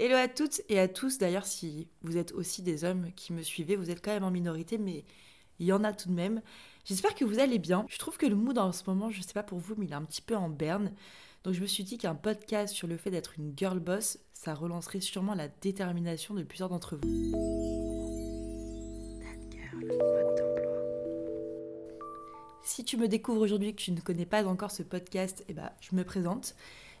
Hello à toutes et à tous. D'ailleurs, si vous êtes aussi des hommes qui me suivez, vous êtes quand même en minorité, mais il y en a tout de même. J'espère que vous allez bien. Je trouve que le mood en ce moment, je sais pas pour vous, mais il est un petit peu en berne. Donc je me suis dit qu'un podcast sur le fait d'être une girl boss, ça relancerait sûrement la détermination de plusieurs d'entre vous. Si tu me découvres aujourd'hui que tu ne connais pas encore ce podcast, eh ben, je me présente.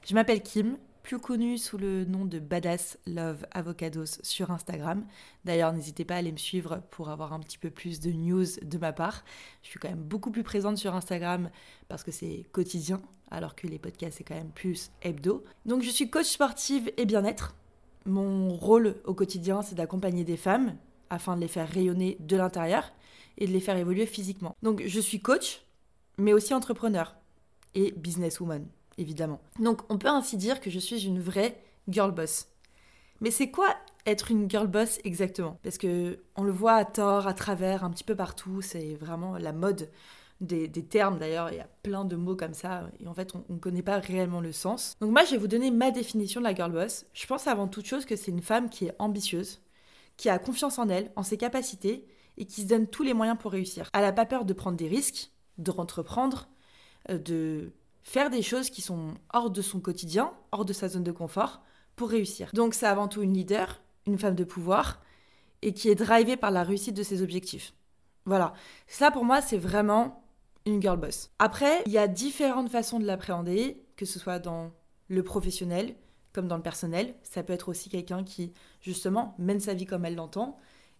Je m'appelle Kim, plus connue sous le nom de Badass Love Avocados sur Instagram. D'ailleurs, n'hésitez pas à aller me suivre pour avoir un petit peu plus de news de ma part. Je suis quand même beaucoup plus présente sur Instagram parce que c'est quotidien, alors que les podcasts, c'est quand même plus hebdo. Donc, je suis coach sportive et bien-être. Mon rôle au quotidien, c'est d'accompagner des femmes afin de les faire rayonner de l'intérieur et de les faire évoluer physiquement. Donc, je suis coach, mais aussi entrepreneur et businesswoman évidemment. Donc on peut ainsi dire que je suis une vraie girl boss. Mais c'est quoi être une girl boss exactement? Parce que on le voit à tort, à travers, un petit peu partout, c'est vraiment la mode des, termes d'ailleurs, il y a plein de mots comme ça, et en fait on ne connaît pas réellement le sens. Donc moi je vais vous donner ma définition de la girl boss. Je pense avant toute chose que c'est une femme qui est ambitieuse, qui a confiance en elle, en ses capacités, et qui se donne tous les moyens pour réussir. Elle n'a pas peur de prendre des risques, de entreprendre, euh, de faire des choses qui sont hors de son quotidien, hors de sa zone de confort, pour réussir. Donc c'est avant tout une leader, une femme de pouvoir, et qui est drivée par la réussite de ses objectifs. Voilà, ça pour moi c'est vraiment une girl boss. Après, il y a différentes façons de l'appréhender, que ce soit dans le professionnel comme dans le personnel. Ça peut être aussi quelqu'un qui justement mène sa vie comme elle l'entend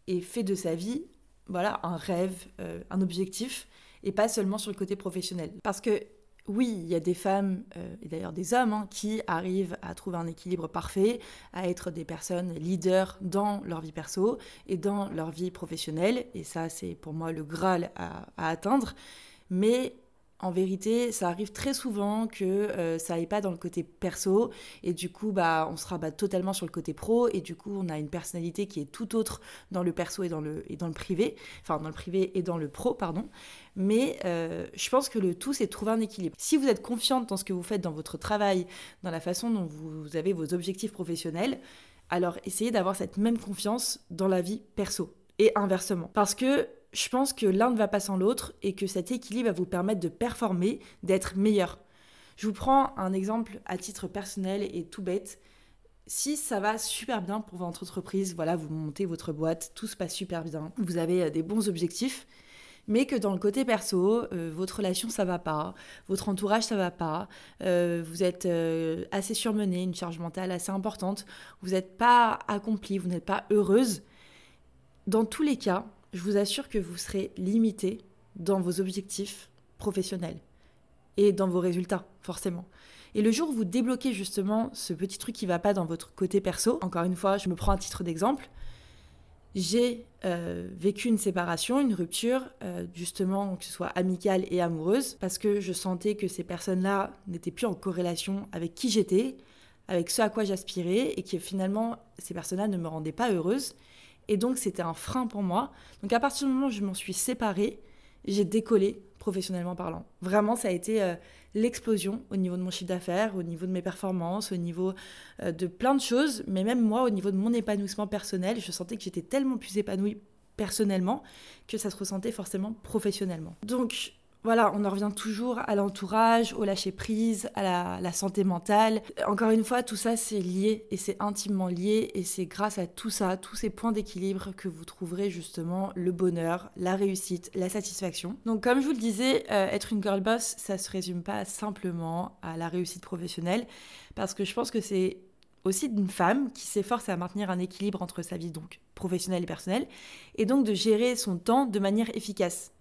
et fait de sa vie voilà un rêve, euh, un objectif et pas seulement sur le côté professionnel. Parce que oui, il y a des femmes, euh, et d'ailleurs des hommes, hein, qui arrivent à trouver un équilibre parfait, à être des personnes leaders dans leur vie perso et dans leur vie professionnelle. Et ça, c'est pour moi le Graal à, à atteindre. Mais en vérité, ça arrive très souvent que euh, ça n'aille pas dans le côté perso et du coup, bah, on se rabat totalement sur le côté pro et du coup, on a une personnalité qui est tout autre dans le perso et dans le, et dans le privé, enfin dans le privé et dans le pro, pardon. Mais euh, je pense que le tout, c'est de trouver un équilibre. Si vous êtes confiante dans ce que vous faites dans votre travail, dans la façon dont vous avez vos objectifs professionnels, alors essayez d'avoir cette même confiance dans la vie perso et inversement. Parce que je pense que l'un ne va pas sans l'autre et que cet équilibre va vous permettre de performer, d'être meilleur. Je vous prends un exemple à titre personnel et tout bête. Si ça va super bien pour votre entreprise, voilà, vous montez votre boîte, tout se passe super bien, vous avez euh, des bons objectifs, mais que dans le côté perso, euh, votre relation ça va pas, votre entourage ça va pas, euh, vous êtes assez surmené, une charge mentale assez importante, vous n'êtes pas accompli, vous n'êtes pas heureuse. Dans tous les cas, je vous assure que vous serez limité dans vos objectifs professionnels et dans vos résultats, forcément. Et le jour où vous débloquez justement ce petit truc qui va pas dans votre côté perso, encore une fois, je me prends un titre d'exemple, j'ai euh, vécu une séparation, une rupture, euh, justement, que ce soit amicale et amoureuse, parce que je sentais que ces personnes-là n'étaient plus en corrélation avec qui j'étais, avec ce à quoi j'aspirais, et que finalement, ces personnes-là ne me rendaient pas heureuse. Et donc, c'était un frein pour moi. Donc, à partir du moment où je m'en suis séparée, j'ai décollé professionnellement parlant. Vraiment, ça a été euh, l'explosion au niveau de mon chiffre d'affaires, au niveau de mes performances, au niveau euh, de plein de choses. Mais même moi, au niveau de mon épanouissement personnel, je sentais que j'étais tellement plus épanouie personnellement que ça se ressentait forcément professionnellement. Donc, voilà, on en revient toujours à l'entourage, au lâcher prise, à la, santé mentale. Encore une fois, tout ça c'est lié et c'est intimement lié et c'est grâce à tout ça, tous ces points d'équilibre que vous trouverez justement le bonheur, la réussite, la satisfaction. Donc comme je vous le disais, euh, être une girl boss, ça se résume pas simplement à la réussite professionnelle parce que je pense que c'est aussi une femme qui s'efforce à maintenir un équilibre entre sa vie donc professionnelle et personnelle et donc de gérer son temps de manière efficace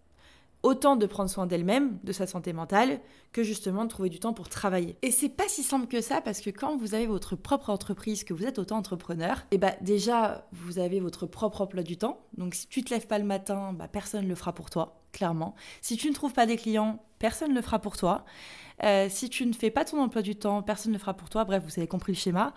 autant de prendre soin d'elle-même, de sa santé mentale, que justement de trouver du temps pour travailler. Et c'est pas si simple que ça parce que quand vous avez votre propre entreprise, que vous êtes auto-entrepreneur, et eh bah déjà vous avez votre propre emploi du temps. Donc si tu te lèves pas le matin, bah personne ne le fera pour toi, clairement. Si tu ne trouves pas des clients, personne ne le fera pour toi. Euh, si tu ne fais pas ton emploi du temps, personne ne le fera pour toi. Bref, vous avez compris le schéma.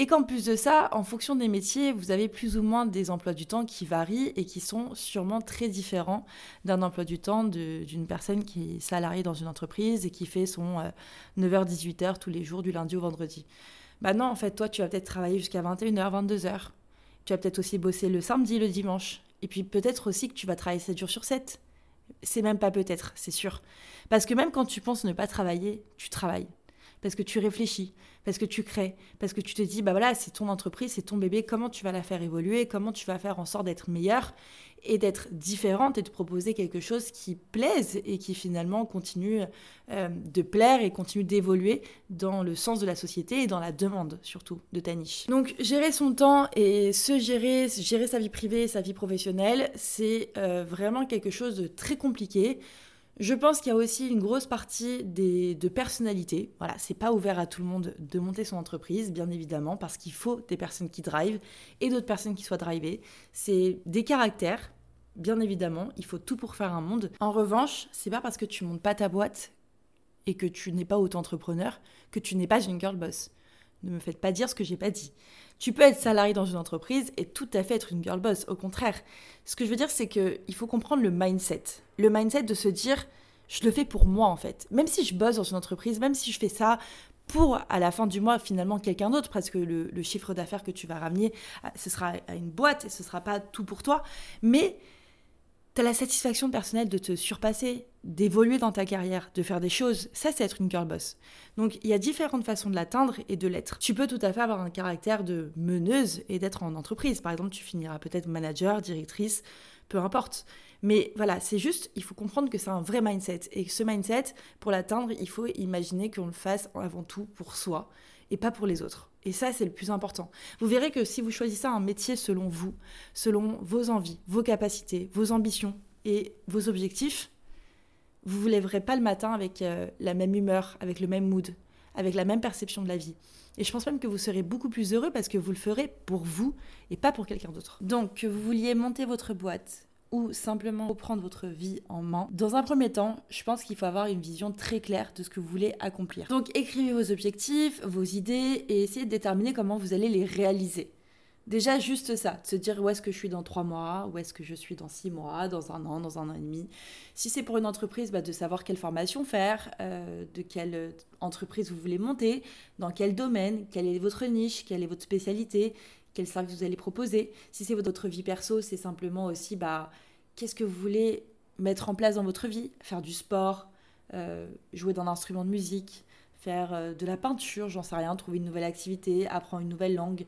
Et qu'en plus de ça, en fonction des métiers, vous avez plus ou moins des emplois du temps qui varient et qui sont sûrement très différents d'un emploi du temps d'une personne qui est salariée dans une entreprise et qui fait son 9h-18h euh, tous les jours du lundi au vendredi. Bah non, en fait, toi, tu vas peut-être travailler jusqu'à 21h, 22h. Tu vas peut-être aussi bosser le samedi, le dimanche. Et puis peut-être aussi que tu vas travailler 7 jours sur 7. C'est même pas peut-être, c'est sûr. Parce que même quand tu penses ne pas travailler, tu travailles parce que tu réfléchis, parce que tu crées, parce que tu te dis, bah voilà, c'est ton entreprise, c'est ton bébé, comment tu vas la faire évoluer, comment tu vas faire en sorte d'être meilleure et d'être différente et de proposer quelque chose qui plaise et qui finalement continue euh, de plaire et continue d'évoluer dans le sens de la société et dans la demande surtout de ta niche. Donc gérer son temps et se gérer, gérer sa vie privée, sa vie professionnelle, c'est euh, vraiment quelque chose de très compliqué. Je pense qu'il y a aussi une grosse partie des, de personnalité. Voilà, c'est pas ouvert à tout le monde de monter son entreprise, bien évidemment, parce qu'il faut des personnes qui drivent et d'autres personnes qui soient drivées. C'est des caractères, bien évidemment. Il faut tout pour faire un monde. En revanche, c'est pas parce que tu montes pas ta boîte et que tu n'es pas auto-entrepreneur que tu n'es pas une girl boss. Ne me faites pas dire ce que j'ai pas dit. Tu peux être salarié dans une entreprise et tout à fait être une girl boss. Au contraire, ce que je veux dire, c'est qu'il faut comprendre le mindset. Le mindset de se dire, je le fais pour moi en fait. Même si je bosse dans une entreprise, même si je fais ça pour à la fin du mois finalement quelqu'un d'autre, parce que le, chiffre d'affaires que tu vas ramener, ce sera à une boîte et ce sera pas tout pour toi. Mais tu as la satisfaction personnelle de te surpasser, d'évoluer dans ta carrière, de faire des choses. Ça, c'est être une girl boss. Donc, il y a différentes façons de l'atteindre et de l'être. Tu peux tout à fait avoir un caractère de meneuse et d'être en entreprise. Par exemple, tu finiras peut-être manager, directrice, peu importe. Mais voilà, c'est juste, il faut comprendre que c'est un vrai mindset. Et ce mindset, pour l'atteindre, il faut imaginer qu'on le fasse avant tout pour soi et pas pour les autres. Et ça, c'est le plus important. Vous verrez que si vous choisissez un métier selon vous, selon vos envies, vos capacités, vos ambitions et vos objectifs, vous ne vous lèverez pas le matin avec euh, la même humeur, avec le même mood, avec la même perception de la vie. Et je pense même que vous serez beaucoup plus heureux parce que vous le ferez pour vous et pas pour quelqu'un d'autre. Donc, que vous vouliez monter votre boîte, ou simplement reprendre votre vie en main. Dans un premier temps, je pense qu'il faut avoir une vision très claire de ce que vous voulez accomplir. Donc écrivez vos objectifs, vos idées et essayez de déterminer comment vous allez les réaliser. Déjà juste ça, de se dire où est-ce que je suis dans trois mois, où est-ce que je suis dans six mois, dans un an, dans un an et demi. Si c'est pour une entreprise, bah, de savoir quelle formation faire, euh, de quelle entreprise vous voulez monter, dans quel domaine, quelle est votre niche, quelle est votre spécialité, quel service vous allez proposer. Si c'est votre vie perso, c'est simplement aussi bah, qu'est-ce que vous voulez mettre en place dans votre vie? Faire du sport, euh, jouer d'un instrument de musique, faire euh, de la peinture, j'en sais rien, trouver une nouvelle activité, apprendre une nouvelle langue,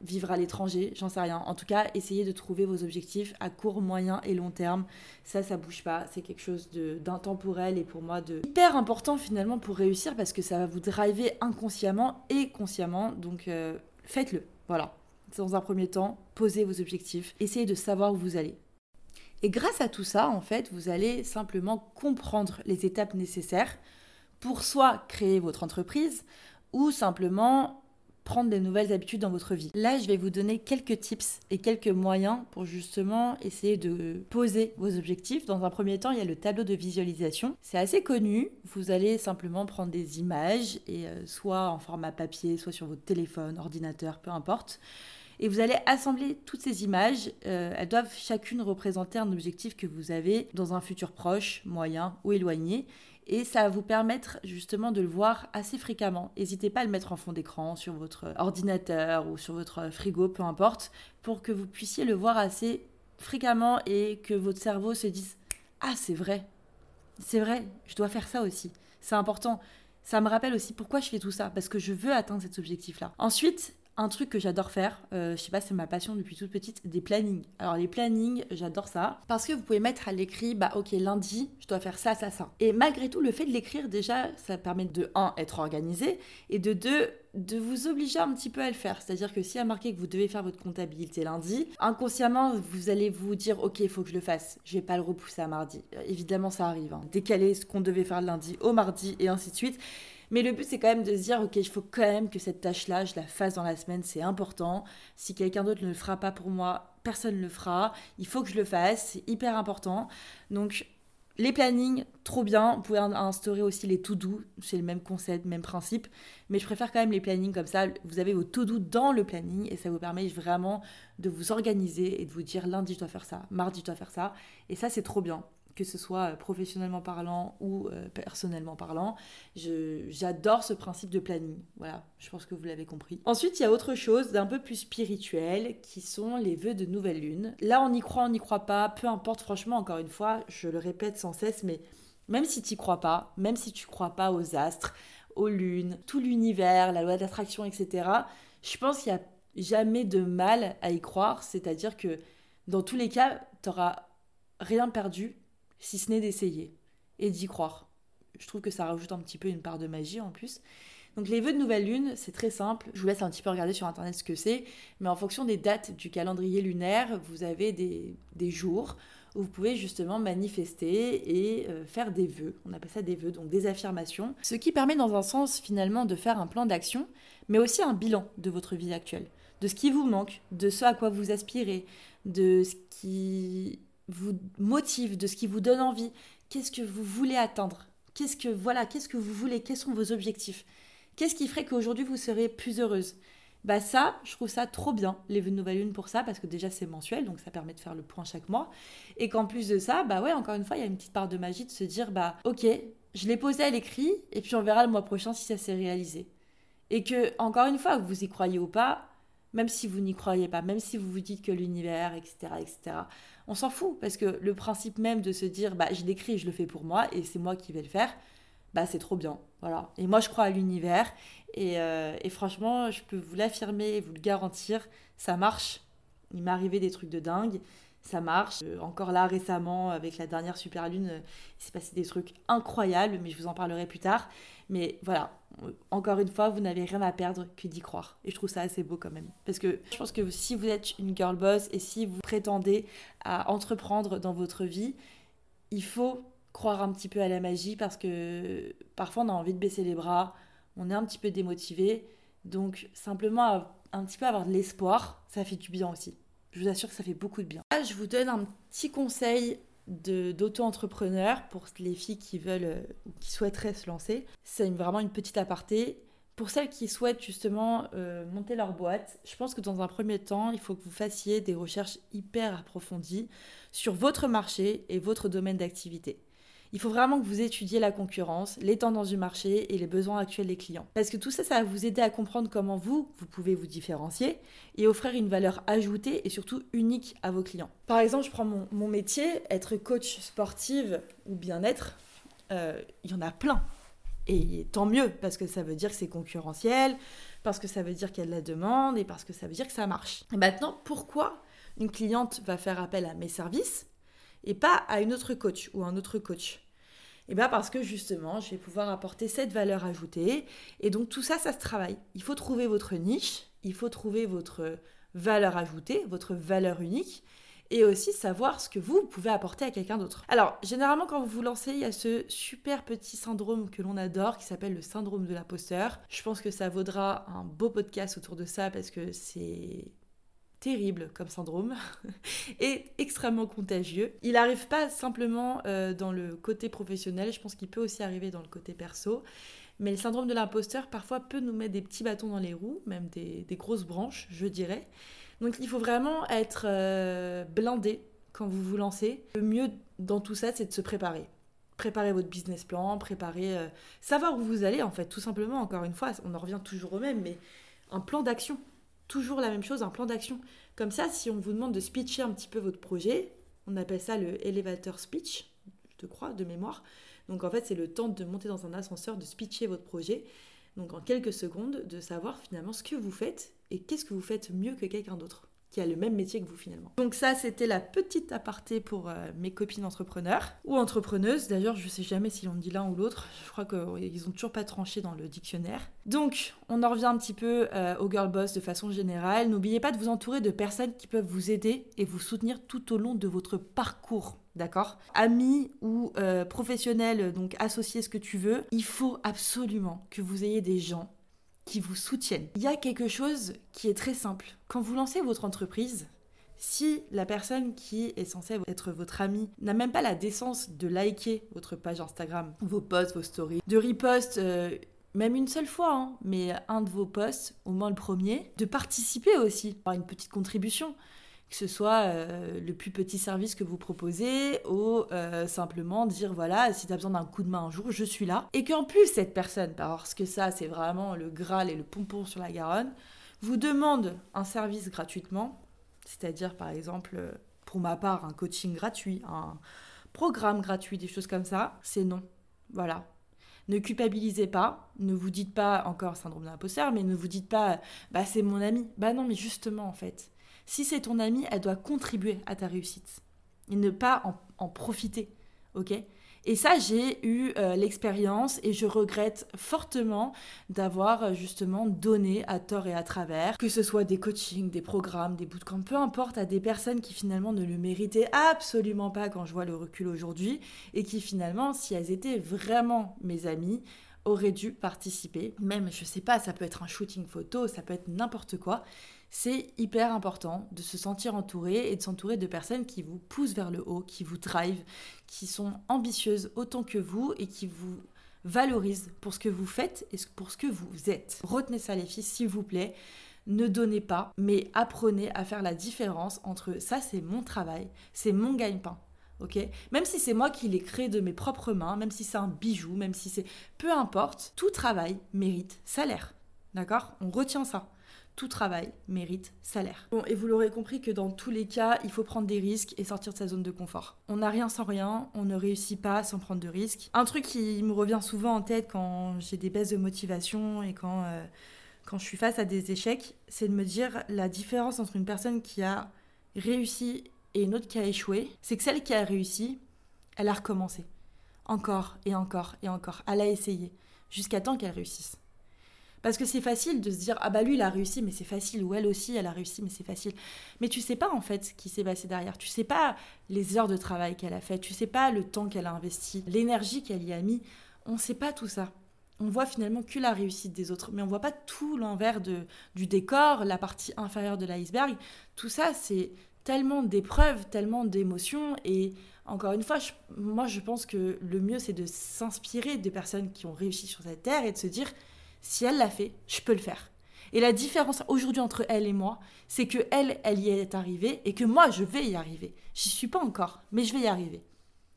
vivre à l'étranger, j'en sais rien. En tout cas, essayez de trouver vos objectifs à court, moyen et long terme. Ça, ça bouge pas. C'est quelque chose d'intemporel et pour moi de hyper important finalement pour réussir parce que ça va vous driver inconsciemment et consciemment. Donc, euh, faites-le. Voilà dans un premier temps, posez vos objectifs, essayez de savoir où vous allez. Et grâce à tout ça, en fait, vous allez simplement comprendre les étapes nécessaires pour soit créer votre entreprise ou simplement prendre des nouvelles habitudes dans votre vie. Là, je vais vous donner quelques tips et quelques moyens pour justement essayer de poser vos objectifs. Dans un premier temps, il y a le tableau de visualisation. C'est assez connu. Vous allez simplement prendre des images et euh, soit en format papier, soit sur votre téléphone, ordinateur, peu importe. Et vous allez assembler toutes ces images. Euh, elles doivent chacune représenter un objectif que vous avez dans un futur proche, moyen ou éloigné. Et ça va vous permettre justement de le voir assez fréquemment. N'hésitez pas à le mettre en fond d'écran sur votre ordinateur ou sur votre frigo, peu importe, pour que vous puissiez le voir assez fréquemment et que votre cerveau se dise Ah, c'est vrai, c'est vrai, je dois faire ça aussi. C'est important. Ça me rappelle aussi pourquoi je fais tout ça, parce que je veux atteindre cet objectif-là. Ensuite, un truc que j'adore faire, euh, je sais pas, c'est ma passion depuis toute petite, des plannings. Alors les plannings, j'adore ça parce que vous pouvez mettre à l'écrit, bah ok, lundi, je dois faire ça, ça, ça. Et malgré tout, le fait de l'écrire, déjà, ça permet de, un, être organisé et de deux, de vous obliger un petit peu à le faire. C'est-à-dire que si a marqué que vous devez faire votre comptabilité lundi, inconsciemment, vous allez vous dire, ok, il faut que je le fasse. Je vais pas le repousser à mardi. Euh, évidemment, ça arrive. Hein. Décaler ce qu'on devait faire lundi au mardi et ainsi de suite. Mais le but, c'est quand même de se dire, ok, il faut quand même que cette tâche-là, je la fasse dans la semaine, c'est important. Si quelqu'un d'autre ne le fera pas pour moi, personne ne le fera. Il faut que je le fasse, c'est hyper important. Donc, les plannings, trop bien. Vous pouvez instaurer aussi les to doux c'est le même concept, même principe. Mais je préfère quand même les plannings comme ça. Vous avez vos to doux dans le planning et ça vous permet vraiment de vous organiser et de vous dire lundi je dois faire ça, mardi je dois faire ça. Et ça, c'est trop bien que ce soit professionnellement parlant ou personnellement parlant. J'adore ce principe de planning. Voilà, je pense que vous l'avez compris. Ensuite, il y a autre chose d'un peu plus spirituel qui sont les vœux de nouvelle lune. Là, on y croit, on n'y croit pas, peu importe, franchement, encore une fois, je le répète sans cesse, mais même si tu n'y crois pas, même si tu crois pas aux astres, aux lunes, tout l'univers, la loi d'attraction, etc., je pense qu'il n'y a jamais de mal à y croire. C'est-à-dire que dans tous les cas, tu n'auras rien perdu si ce n'est d'essayer et d'y croire. Je trouve que ça rajoute un petit peu une part de magie en plus. Donc les vœux de nouvelle lune, c'est très simple. Je vous laisse un petit peu regarder sur internet ce que c'est. Mais en fonction des dates du calendrier lunaire, vous avez des, des jours où vous pouvez justement manifester et euh, faire des vœux. On appelle ça des vœux, donc des affirmations. Ce qui permet dans un sens finalement de faire un plan d'action, mais aussi un bilan de votre vie actuelle, de ce qui vous manque, de ce à quoi vous aspirez, de ce qui motive, de ce qui vous donne envie. Qu'est-ce que vous voulez atteindre Qu'est-ce que voilà, qu'est-ce que vous voulez Quels sont vos objectifs Qu'est-ce qui ferait qu'aujourd'hui vous serez plus heureuse? Bah ça, je trouve ça trop bien, les vœux de pour ça, parce que déjà c'est mensuel, donc ça permet de faire le point chaque mois. Et qu'en plus de ça, bah ouais, encore une fois, il y a une petite part de magie de se dire, bah ok, je l'ai posé à l'écrit, et puis on verra le mois prochain si ça s'est réalisé. Et que, encore une fois, vous y croyez ou pas, même si vous n'y croyez pas, même si vous vous dites que l'univers, etc., etc., on s'en fout, parce que le principe même de se dire, bah je l'écris, je le fais pour moi, et c'est moi qui vais le faire, bah c'est trop bien. Voilà. Et moi je crois à l'univers euh, et, franchement, je peux vous l'affirmer et vous le garantir, ça marche. Il m'est arrivé des trucs de dingue, ça marche. Euh, encore là récemment, avec la dernière super lune, euh, il s'est passé des trucs incroyables, mais je vous en parlerai plus tard. Mais voilà, encore une fois, vous n'avez rien à perdre que d'y croire. Et je trouve ça assez beau quand même. Parce que je pense que si vous êtes une girl boss et si vous prétendez à entreprendre dans votre vie, il faut croire un petit peu à la magie parce que parfois on a envie de baisser les bras, on est un petit peu démotivé. Donc simplement un petit peu avoir de l'espoir, ça fait du bien aussi. Je vous assure que ça fait beaucoup de bien. Là, je vous donne un petit conseil d'auto-entrepreneur pour les filles qui veulent euh, ou qui souhaiteraient se lancer. C'est vraiment une petite aparté. Pour celles qui souhaitent justement euh, monter leur boîte, je pense que dans un premier temps, il faut que vous fassiez des recherches hyper approfondies sur votre marché et votre domaine d'activité. Il faut vraiment que vous étudiez la concurrence, les tendances du marché et les besoins actuels des clients. Parce que tout ça, ça va vous aider à comprendre comment vous, vous pouvez vous différencier et offrir une valeur ajoutée et surtout unique à vos clients. Par exemple, je prends mon, métier, être coach sportive ou bien-être, euh, il y en a plein. Et tant mieux, parce que ça veut dire que c'est concurrentiel, parce que ça veut dire qu'il y a de la demande et parce que ça veut dire que ça marche. Et maintenant, pourquoi une cliente va faire appel à mes services et pas à une autre coach ou un autre coach eh bien parce que justement, je vais pouvoir apporter cette valeur ajoutée. Et donc tout ça, ça se travaille. Il faut trouver votre niche, il faut trouver votre valeur ajoutée, votre valeur unique, et aussi savoir ce que vous pouvez apporter à quelqu'un d'autre. Alors, généralement, quand vous vous lancez, il y a ce super petit syndrome que l'on adore qui s'appelle le syndrome de l'imposteur. Je pense que ça vaudra un beau podcast autour de ça parce que c'est terrible comme syndrome et extrêmement contagieux. Il n'arrive pas simplement euh, dans le côté professionnel, je pense qu'il peut aussi arriver dans le côté perso. Mais le syndrome de l'imposteur parfois peut nous mettre des petits bâtons dans les roues, même des, grosses branches, je dirais. Donc il faut vraiment être euh, blindé quand vous vous lancez. Le mieux dans tout ça, c'est de se préparer. Préparer votre business plan, préparer, euh, savoir où vous allez en fait, tout simplement. Encore une fois, on en revient toujours au même, mais un plan d'action toujours la même chose, un plan d'action. Comme ça, si on vous demande de speecher un petit peu votre projet, on appelle ça le elevator speech, je crois, de mémoire. Donc en fait, c'est le temps de monter dans un ascenseur, de speecher votre projet. Donc en quelques secondes, de savoir finalement ce que vous faites et qu'est-ce que vous faites mieux que quelqu'un d'autre qui a le même métier que vous finalement. Donc ça, c'était la petite aparté pour euh, mes copines entrepreneurs ou entrepreneuses. D'ailleurs, je sais jamais si on dit l'un ou l'autre. Je crois qu'ils ont toujours pas tranché dans le dictionnaire. Donc, on en revient un petit peu euh, au girl boss de façon générale. N'oubliez pas de vous entourer de personnes qui peuvent vous aider et vous soutenir tout au long de votre parcours. D'accord? Amis ou euh, professionnels, donc associés ce que tu veux, il faut absolument que vous ayez des gens qui vous soutiennent. Il y a quelque chose qui est très simple. Quand vous lancez votre entreprise, si la personne qui est censée être votre amie n'a même pas la décence de liker votre page Instagram, vos posts, vos stories, de repost euh, même une seule fois, hein, mais un de vos posts, au moins le premier, de participer aussi par une petite contribution. Que ce soit euh, le plus petit service que vous proposez ou euh, simplement dire voilà, si tu as besoin d'un coup de main un jour, je suis là. Et qu'en plus, cette personne, parce que ça, c'est vraiment le Graal et le pompon sur la Garonne, vous demande un service gratuitement, c'est-à-dire par exemple, pour ma part, un coaching gratuit, un programme gratuit, des choses comme ça, c'est non. Voilà. Ne culpabilisez pas, ne vous dites pas encore syndrome d'imposteur, mais ne vous dites pas bah c'est mon ami. Bah non, mais justement en fait, si c'est ton ami, elle doit contribuer à ta réussite. Et ne pas en, en profiter, ok? Et ça, j'ai eu euh, l'expérience et je regrette fortement d'avoir euh, justement donné à tort et à travers, que ce soit des coachings, des programmes, des bootcamps, peu importe, à des personnes qui finalement ne le méritaient absolument pas quand je vois le recul aujourd'hui et qui finalement, si elles étaient vraiment mes amies, auraient dû participer. Même, je sais pas, ça peut être un shooting photo, ça peut être n'importe quoi c'est hyper important de se sentir entouré et de s'entourer de personnes qui vous poussent vers le haut, qui vous drive, qui sont ambitieuses autant que vous et qui vous valorisent pour ce que vous faites et pour ce que vous êtes. Retenez ça les filles, s'il vous plaît. Ne donnez pas, mais apprenez à faire la différence entre ça c'est mon travail, c'est mon gagne-pain. ok? Même si c'est moi qui l'ai créé de mes propres mains, même si c'est un bijou, même si c'est... Peu importe, tout travail mérite salaire. D'accord? On retient ça tout travail mérite salaire. Et vous l'aurez compris que dans tous les cas, il faut prendre des risques et sortir de sa zone de confort. On n'a rien sans rien, on ne réussit pas sans prendre de risques. Un truc qui me revient souvent en tête quand j'ai des baisses de motivation et quand, euh, quand je suis face à des échecs, c'est de me dire la différence entre une personne qui a réussi et une autre qui a échoué, c'est que celle qui a réussi, elle a recommencé. Encore et encore et encore. Elle a essayé jusqu'à temps qu'elle réussisse. Parce que c'est facile de se dire ah bah lui il a réussi mais c'est facile ou elle aussi elle a réussi mais c'est facile. Mais tu sais pas en fait ce qui s'est passé derrière. Tu sais pas les heures de travail qu'elle a fait. Tu sais pas le temps qu'elle a investi, l'énergie qu'elle y a mis. On sait pas tout ça. On voit finalement que la réussite des autres, mais on voit pas tout l'envers du décor, la partie inférieure de l'iceberg. Tout ça c'est tellement d'épreuves, tellement d'émotions et encore une fois, moi je pense que le mieux c'est de s'inspirer des personnes qui ont réussi sur cette terre et de se dire si elle l'a fait, je peux le faire. Et la différence aujourd'hui entre elle et moi, c'est que elle, elle y est arrivée et que moi, je vais y arriver. J'y suis pas encore, mais je vais y arriver.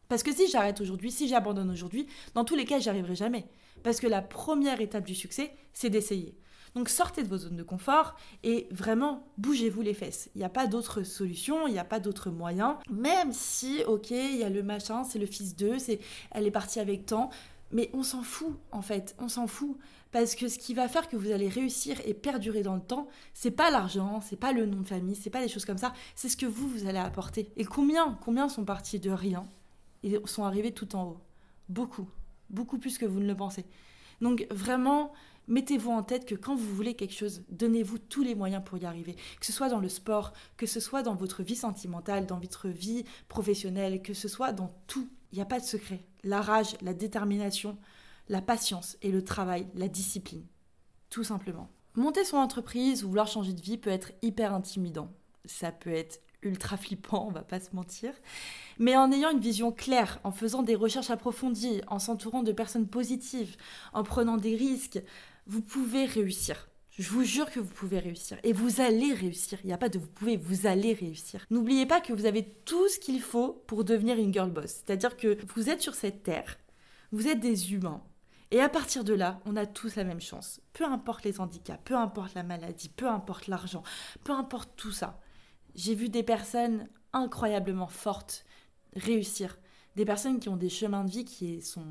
Parce que si j'arrête aujourd'hui, si j'abandonne aujourd'hui, dans tous les cas, j'y arriverai jamais. Parce que la première étape du succès, c'est d'essayer. Donc sortez de vos zones de confort et vraiment bougez-vous les fesses. Il n'y a pas d'autre solution, il n'y a pas d'autre moyen. Même si, ok, il y a le machin, c'est le fils d'eux, c'est elle est partie avec tant, mais on s'en fout en fait, on s'en fout. Parce que ce qui va faire que vous allez réussir et perdurer dans le temps, c'est pas l'argent, c'est pas le nom de famille, c'est pas des choses comme ça, c'est ce que vous, vous allez apporter. Et combien, combien sont partis de rien et sont arrivés tout en haut? Beaucoup, beaucoup plus que vous ne le pensez. Donc vraiment, mettez-vous en tête que quand vous voulez quelque chose, donnez-vous tous les moyens pour y arriver. Que ce soit dans le sport, que ce soit dans votre vie sentimentale, dans votre vie professionnelle, que ce soit dans tout. Il n'y a pas de secret. La rage, la détermination, la patience et le travail, la discipline. Tout simplement. Monter son entreprise ou vouloir changer de vie peut être hyper intimidant. Ça peut être ultra flippant, on va pas se mentir. Mais en ayant une vision claire, en faisant des recherches approfondies, en s'entourant de personnes positives, en prenant des risques, vous pouvez réussir. Je vous jure que vous pouvez réussir. Et vous allez réussir. Il n'y a pas de vous pouvez, vous allez réussir. N'oubliez pas que vous avez tout ce qu'il faut pour devenir une girl boss. C'est-à-dire que vous êtes sur cette terre, vous êtes des humains, et à partir de là, on a tous la même chance. Peu importe les handicaps, peu importe la maladie, peu importe l'argent, peu importe tout ça. J'ai vu des personnes incroyablement fortes réussir. Des personnes qui ont des chemins de vie qui sont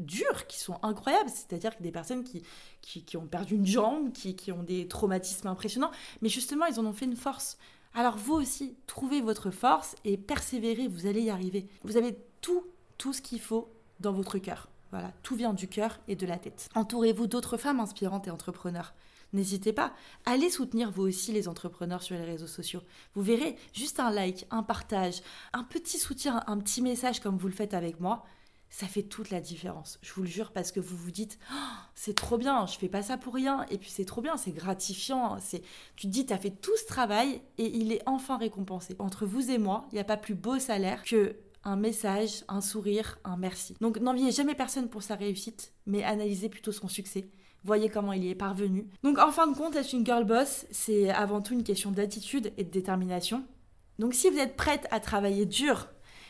durs, qui sont incroyables. C'est-à-dire que des personnes qui, qui, ont perdu une jambe, qui, qui ont des traumatismes impressionnants. Mais justement, ils en ont fait une force. Alors vous aussi, trouvez votre force et persévérez, vous allez y arriver. Vous avez tout, tout ce qu'il faut dans votre cœur. Voilà, tout vient du cœur et de la tête. Entourez-vous d'autres femmes inspirantes et entrepreneurs. N'hésitez pas, allez soutenir vous aussi les entrepreneurs sur les réseaux sociaux. Vous verrez, juste un like, un partage, un petit soutien, un petit message comme vous le faites avec moi, ça fait toute la différence. Je vous le jure parce que vous vous dites oh, c'est trop bien, je fais pas ça pour rien et puis c'est trop bien, c'est gratifiant, c'est tu te dis tu as fait tout ce travail et il est enfin récompensé. Entre vous et moi, il n'y a pas plus beau salaire que un message, un sourire, un merci. Donc n'enviez jamais personne pour sa réussite, mais analysez plutôt son succès. Voyez comment il y est parvenu. Donc en fin de compte, être une girl boss, c'est avant tout une question d'attitude et de détermination. Donc si vous êtes prête à travailler dur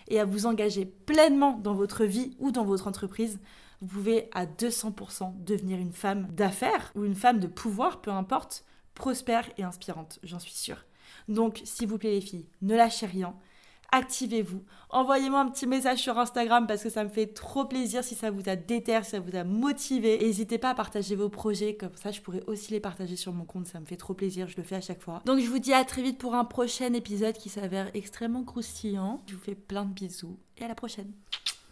et à vous engager pleinement dans votre vie ou dans votre entreprise, vous pouvez à 200% devenir une femme d'affaires ou une femme de pouvoir, peu importe, prospère et inspirante, j'en suis sûre. Donc, s'il vous plaît les filles, ne lâchez rien activez-vous. Envoyez-moi un petit message sur Instagram parce que ça me fait trop plaisir si ça vous a déterré, si ça vous a motivé. N'hésitez pas à partager vos projets, comme ça je pourrais aussi les partager sur mon compte, ça me fait trop plaisir, je le fais à chaque fois. Donc je vous dis à très vite pour un prochain épisode qui s'avère extrêmement croustillant. Je vous fais plein de bisous et à la prochaine.